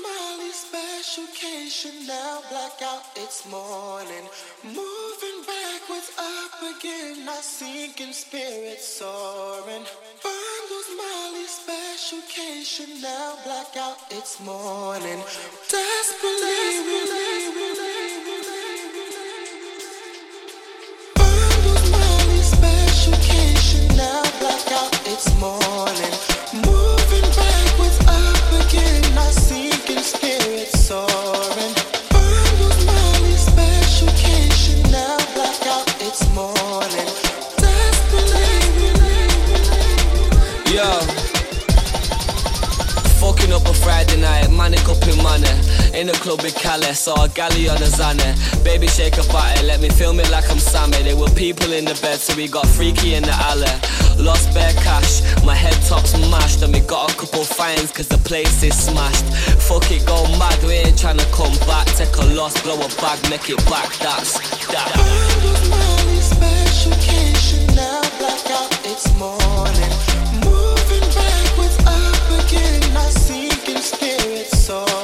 Molly specialcation now blackout it's morning. Moving backwards up again. I sinking spirit soaring. Bundles Molly specialcation now blackout it's morning. Desperately Bundles Molly specialcation now blackout it's morning in a club with Calais, saw a galley on a Zanny. Baby shake a body, let me film it like I'm Sammy. There were people in the bed, so we got freaky in the alley. Lost bare cash, my head top's mashed, and we got a couple fines cause the place is smashed. Fuck it, go mad, we ain't tryna come back. Take a loss, blow a bag, make it back, that's that. Bundles Molly specialcation now blackout it's morning moving backwards up again I sinking spirit soaring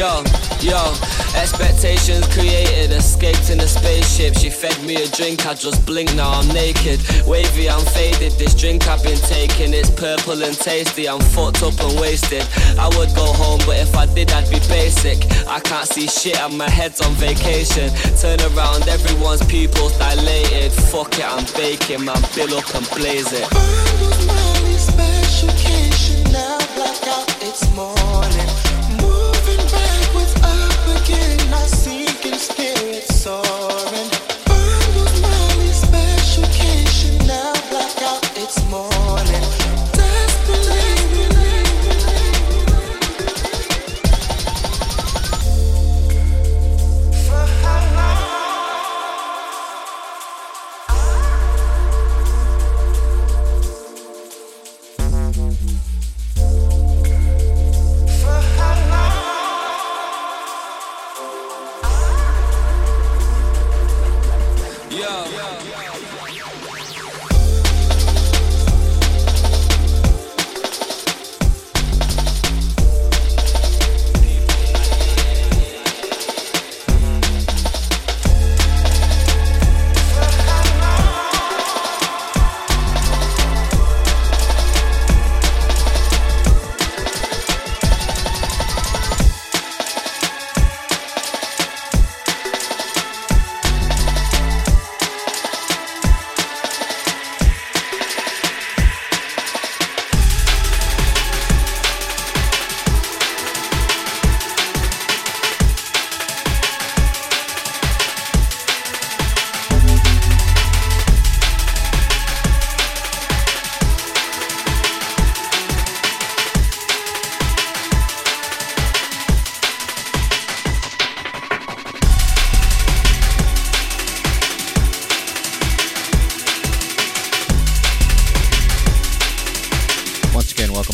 Yo, yo, expectations created, escaped in a spaceship. She fed me a drink, I just blinked, now I'm naked. Wavy, I'm faded. This drink I've been taking, it's purple and tasty. I'm fucked up and wasted. I would go home, but if I did, I'd be basic. I can't see shit, and my head's on vacation. Turn around, everyone's pupils dilated. Fuck it, I'm baking, man, bill up and blaze it. Bundles Molly specialcation now blackout it's morning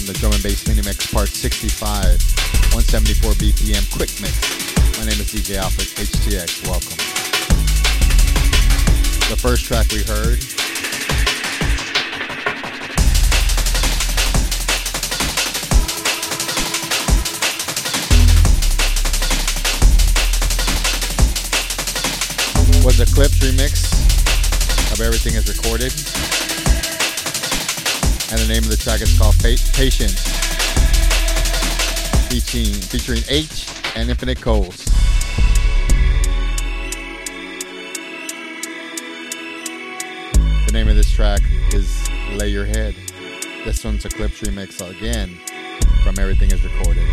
To Drum and Bass Mini Mix Part 65, 174 BPM Quick Mix. My name is DJ Alfred HTX. Welcome. The first track we heard was a CLIPZ remix of Everything is Recorded. And the name of the track is called Patients, featuring, featuring Aitch and Infinite Coles. The name of this track is Lay Your Head. This one's a CLIPZ remix again from Everything is Recorded.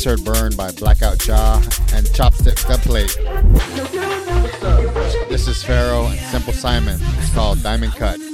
just heard Burn by Blackout Ja and Chopstick Dubplate. This is Pharoah and Simple Simon. It's called Diamond Cut.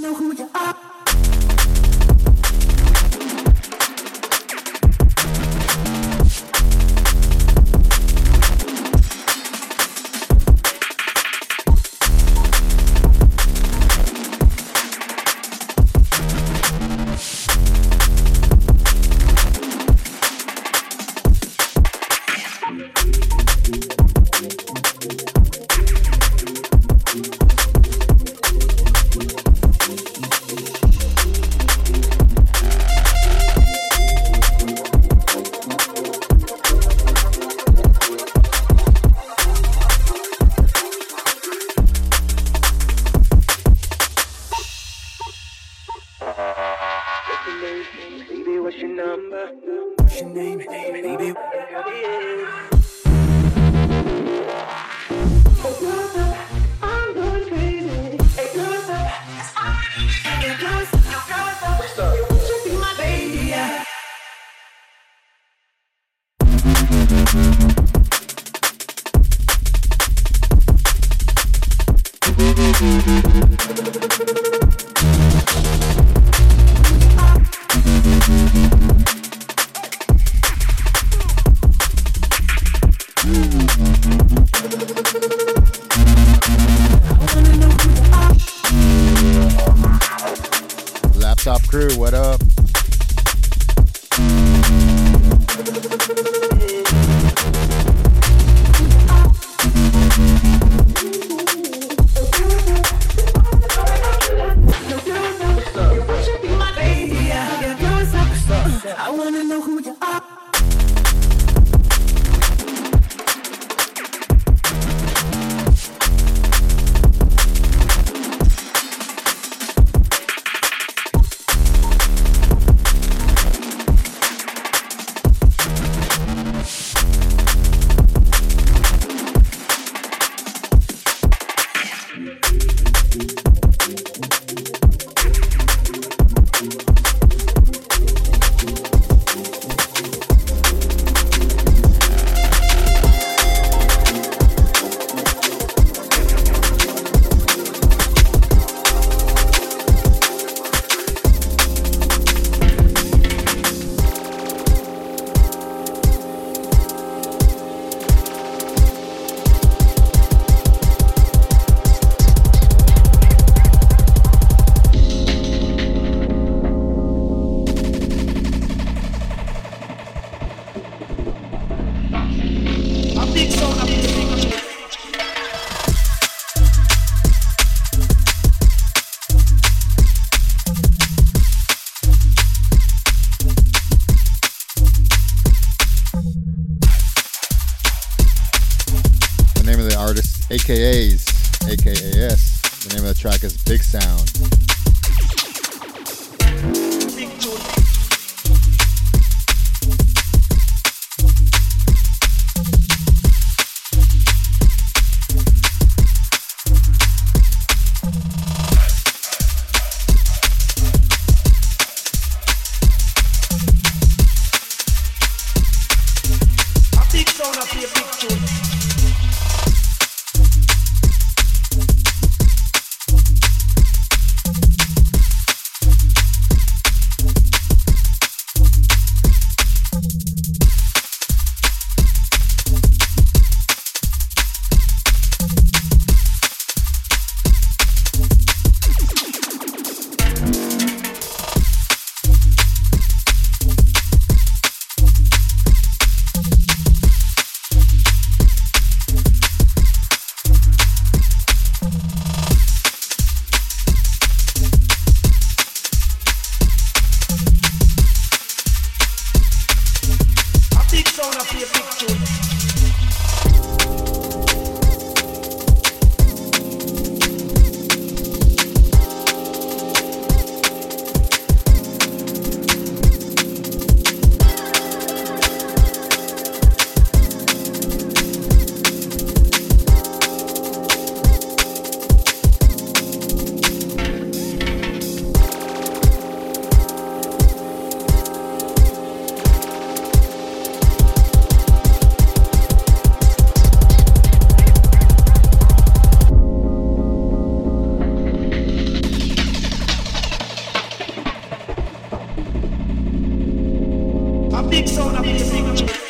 big sound, a big picture.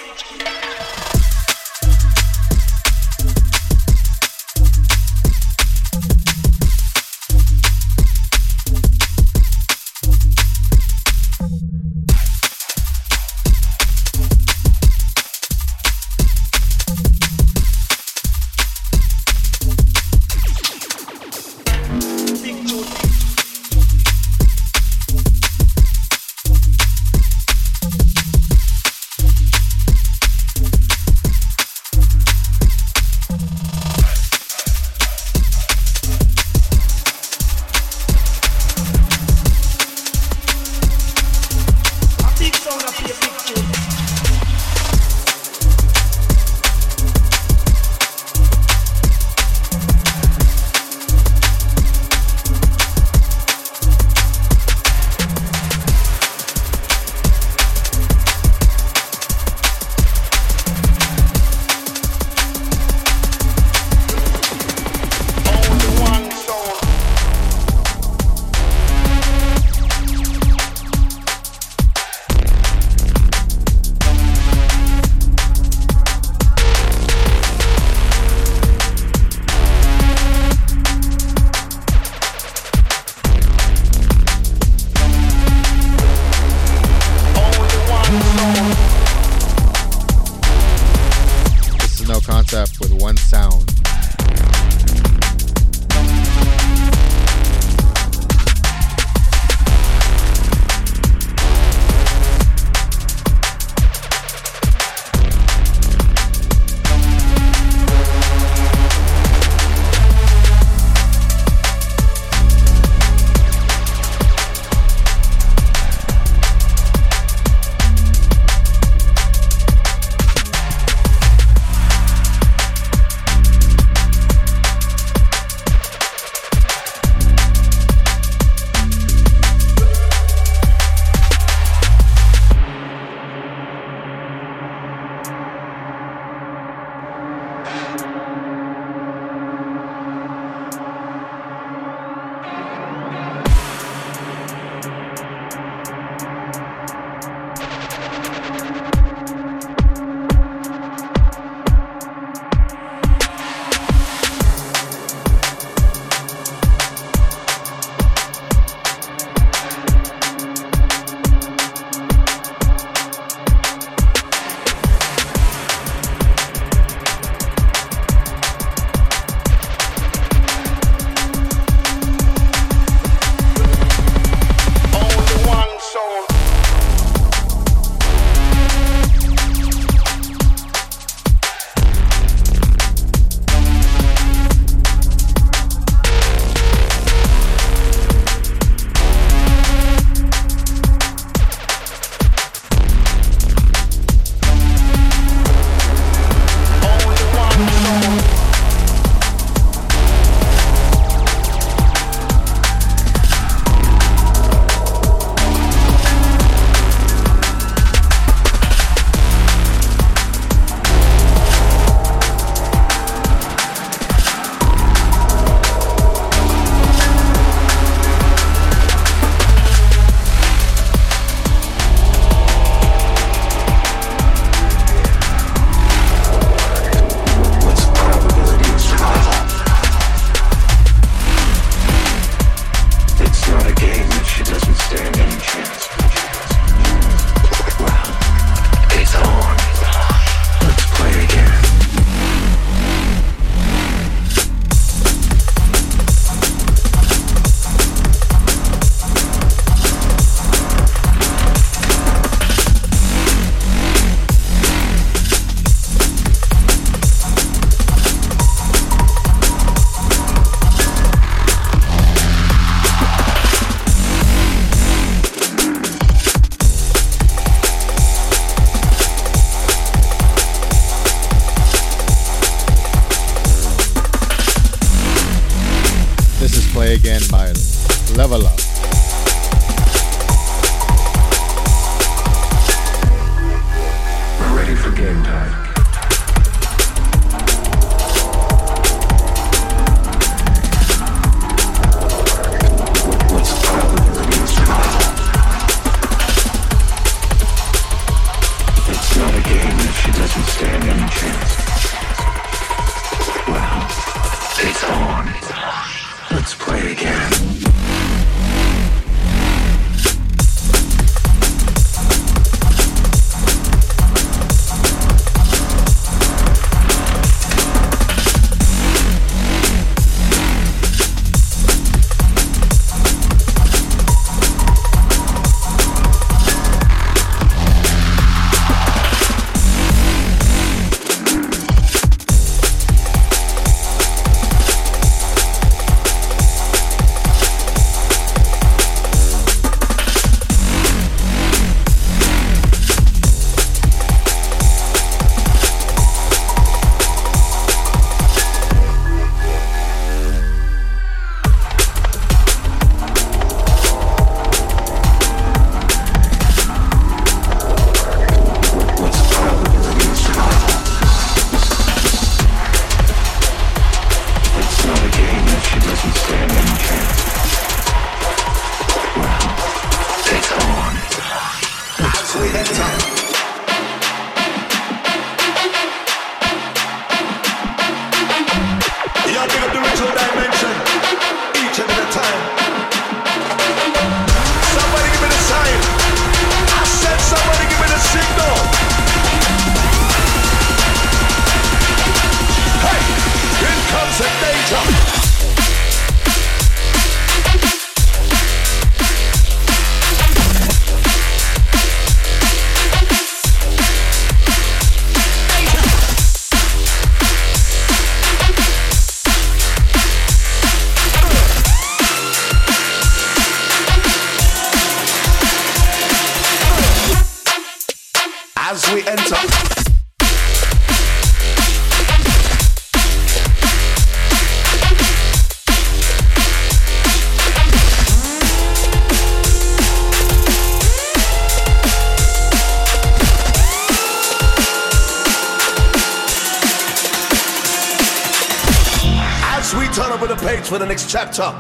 For the next chapter.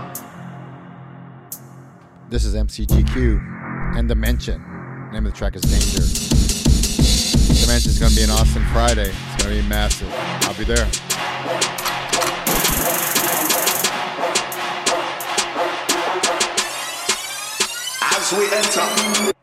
This is MCGQ and Dimension. The name of the track is Danger. Dimension is going to be an awesome Friday. It's going to be massive. I'll be there. As we enter.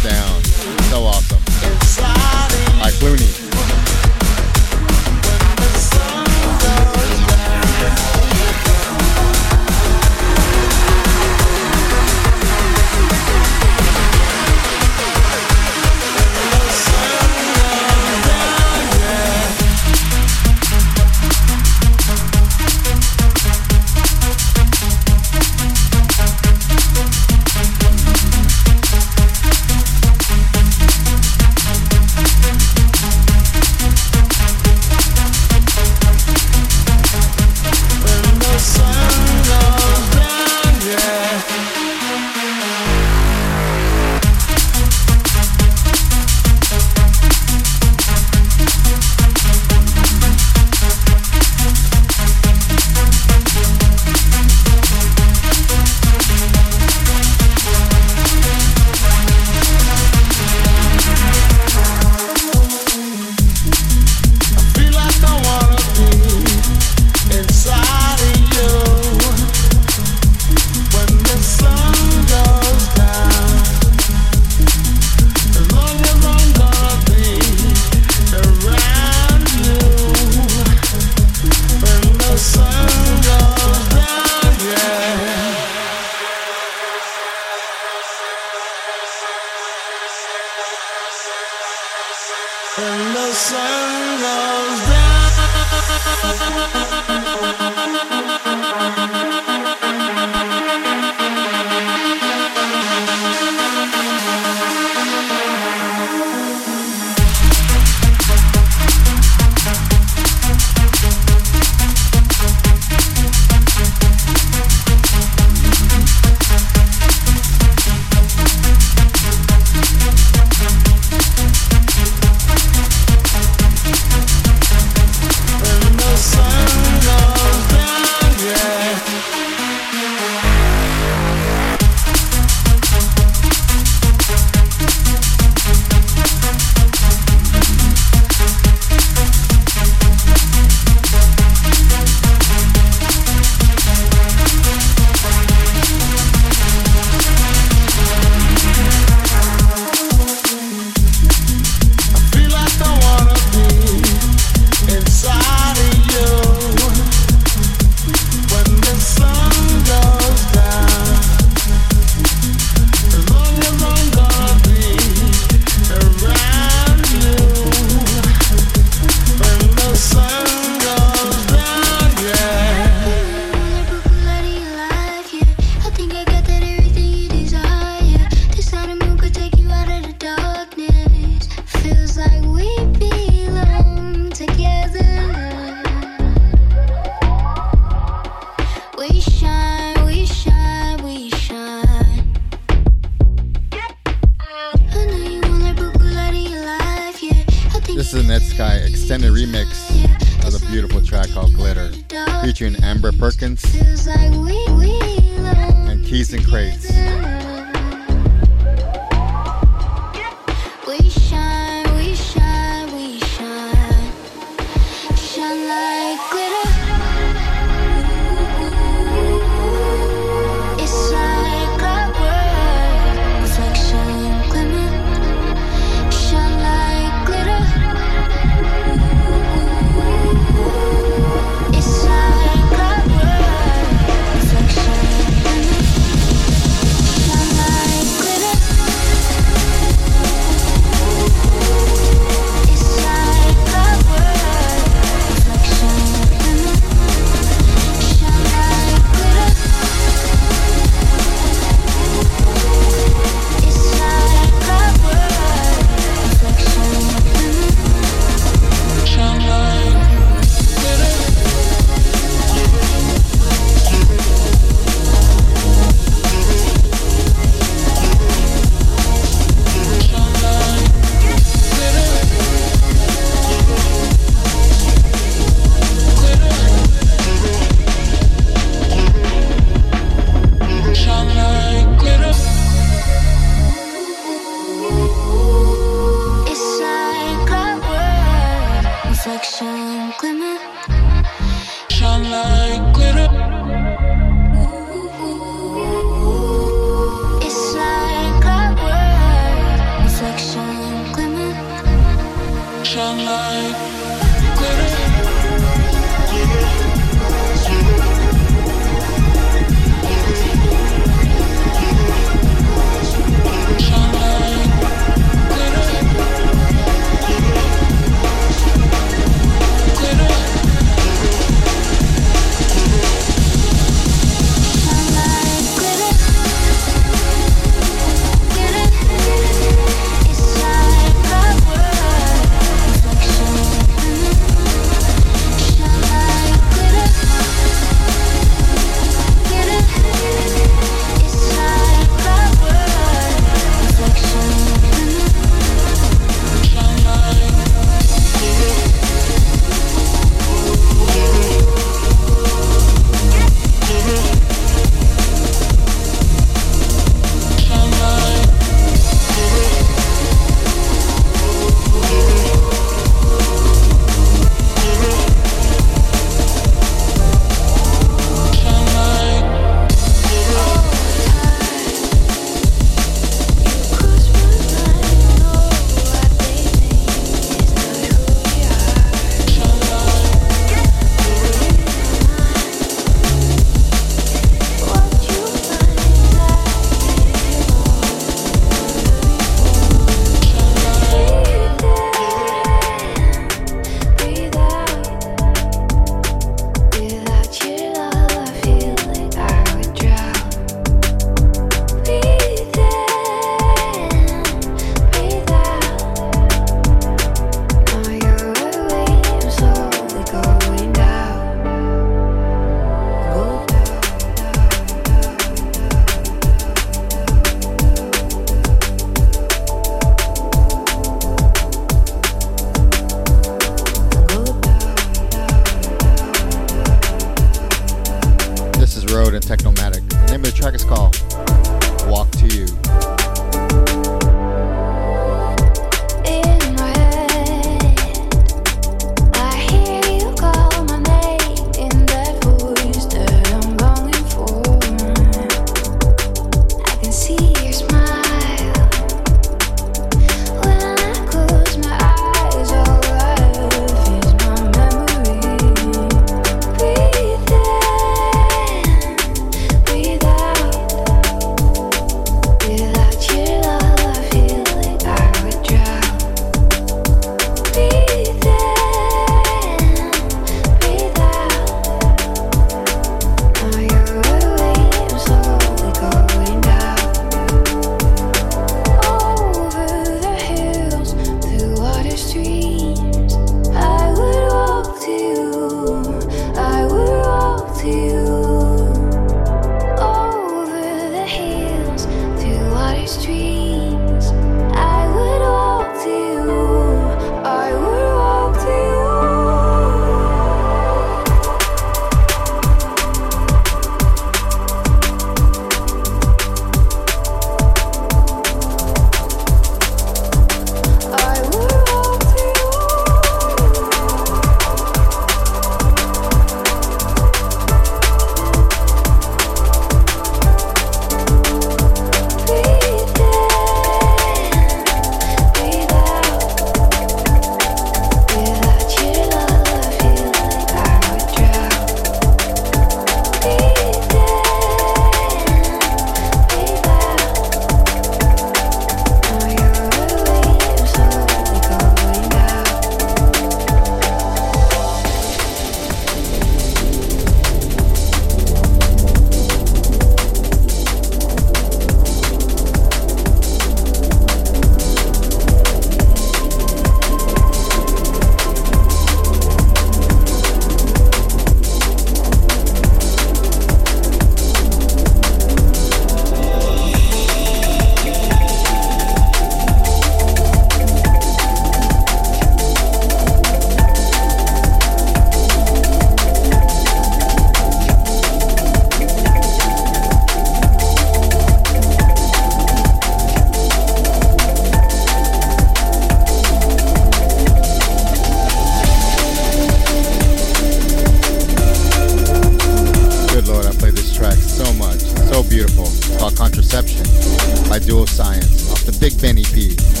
By DuoScience off the Big Ben EP.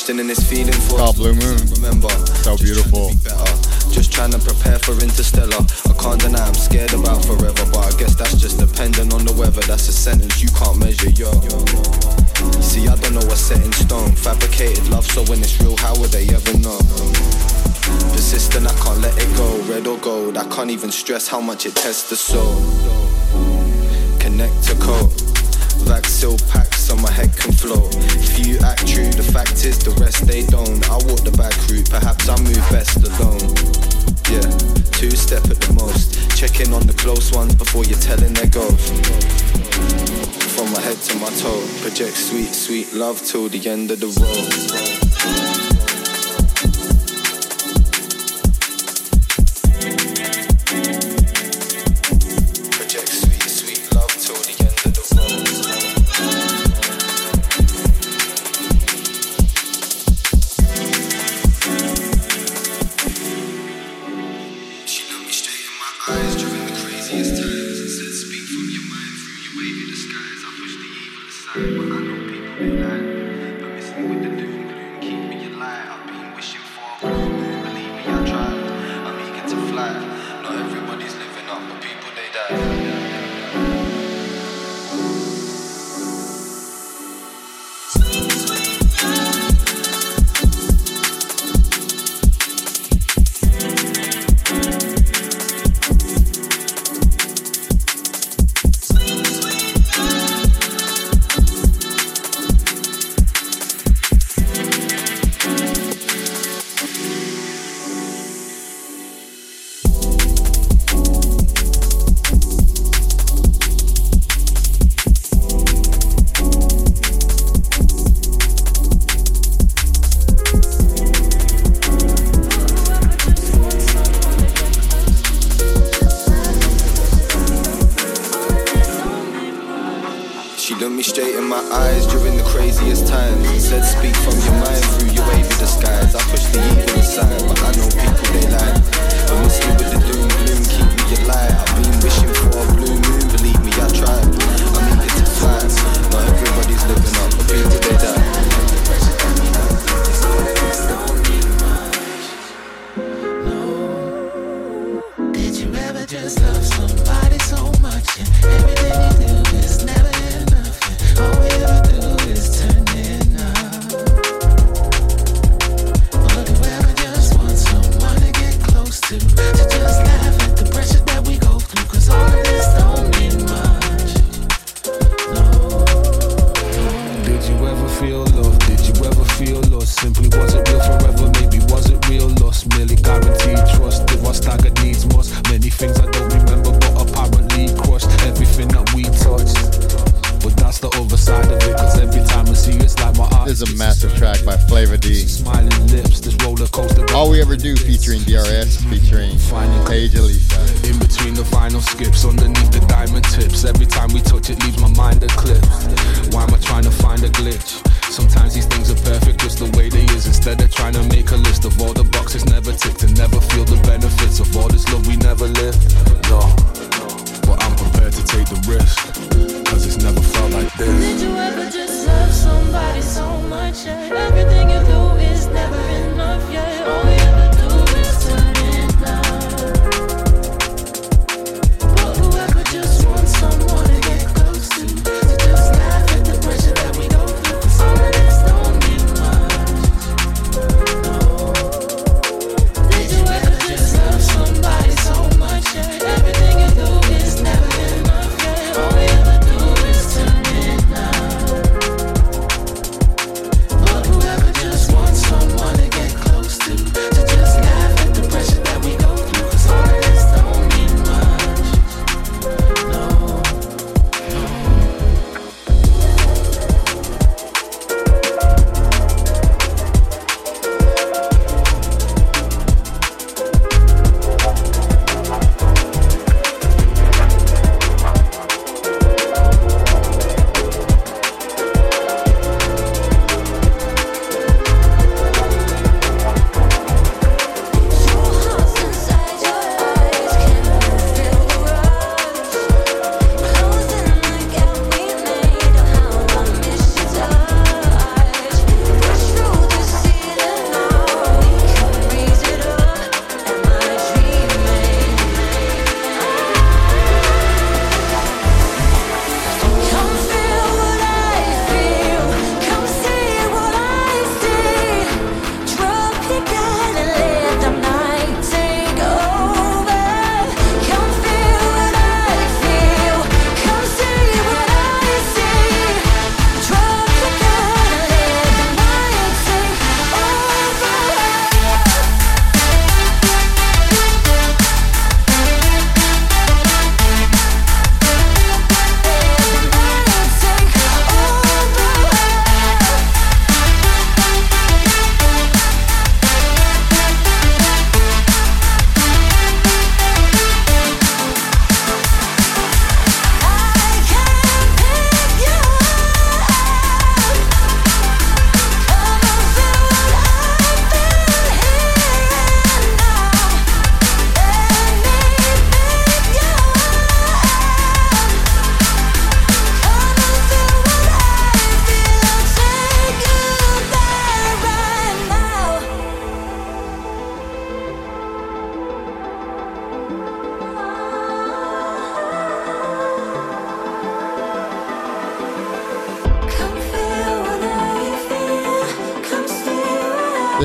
questioning this feeling for God, blue moon. Remember, so beautiful. Just trying to prepare for interstellar. I can't deny I'm scared about forever, but I guess that's just dependent on the weather. That's a sentence you can't measure, yo. See, I don't know what's set in stone. Fabricated love, so when it's real, how would they ever know? Persistent, I can't let it go. Red or gold, I can't even stress how much it tests the soul. Connect to code still packed, so my head can flow. Few act true, the fact is the rest they don't. I walk the back route, perhaps I move best alone. Yeah, two step at the most. Checking on the close ones before you're telling their goals. From my head to my toe, project sweet, sweet love till the end of the road.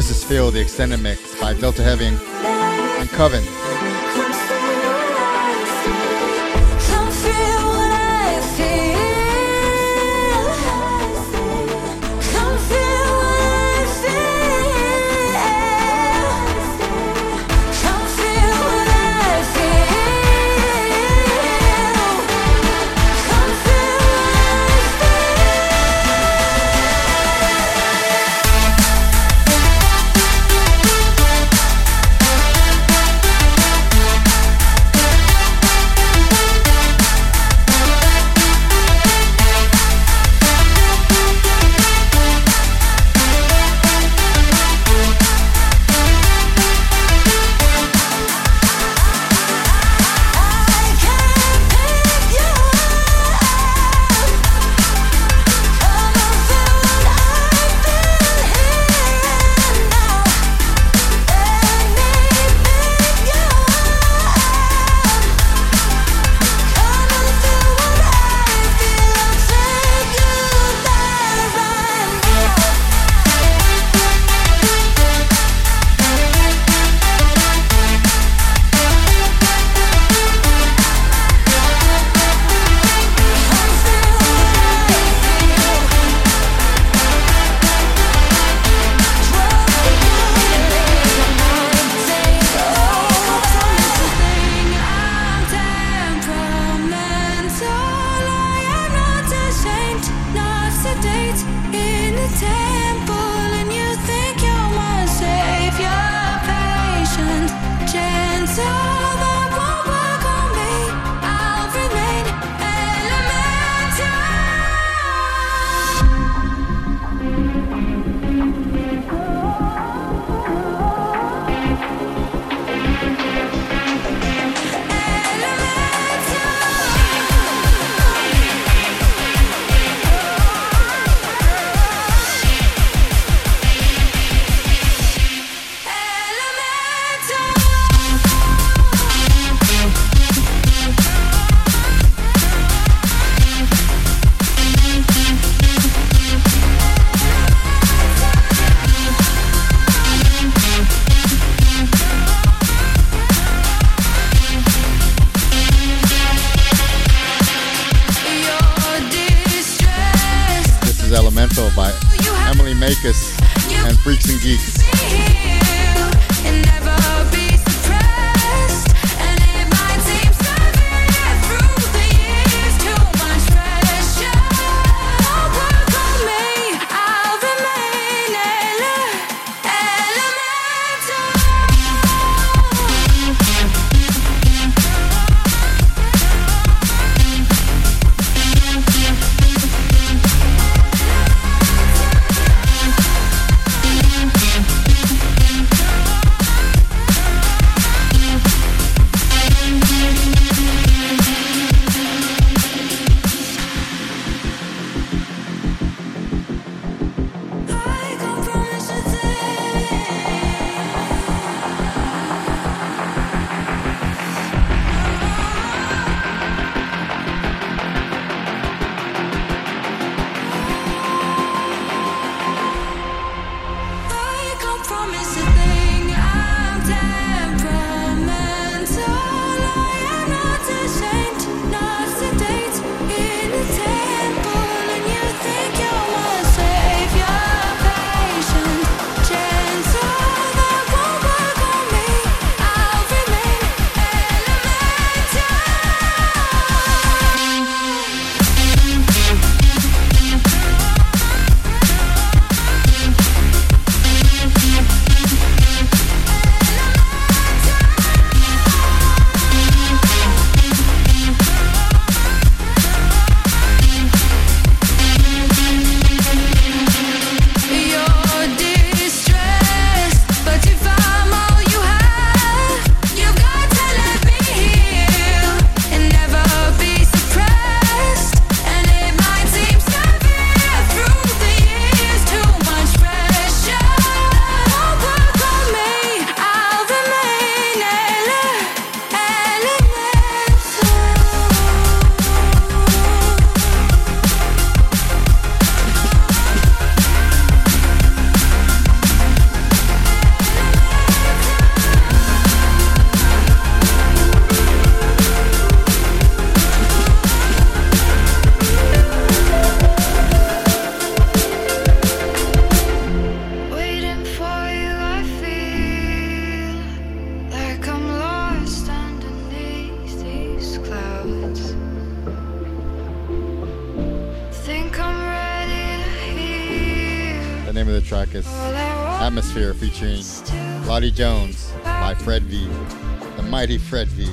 This is FEEL, the extended mix by Delta Heavy and Koven. featuring Lottie Jones by Fred V, the mighty Fred V.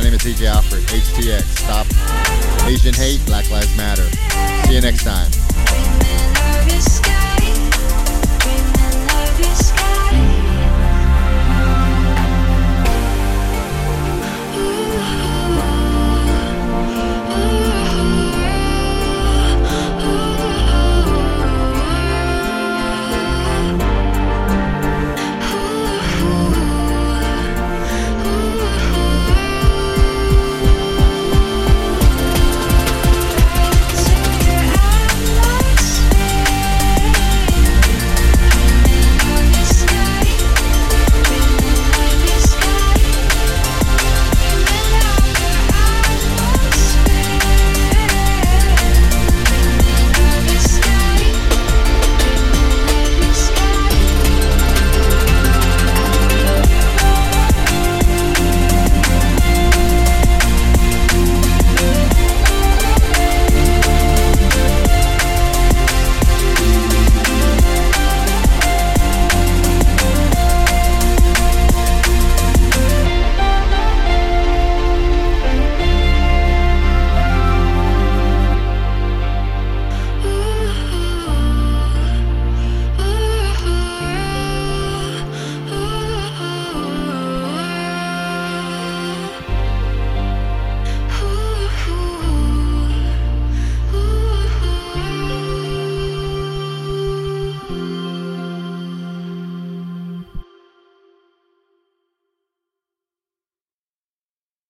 My name is DJ Alfred, HTX. Stop Asian hate, Black Lives Matter. See you next time.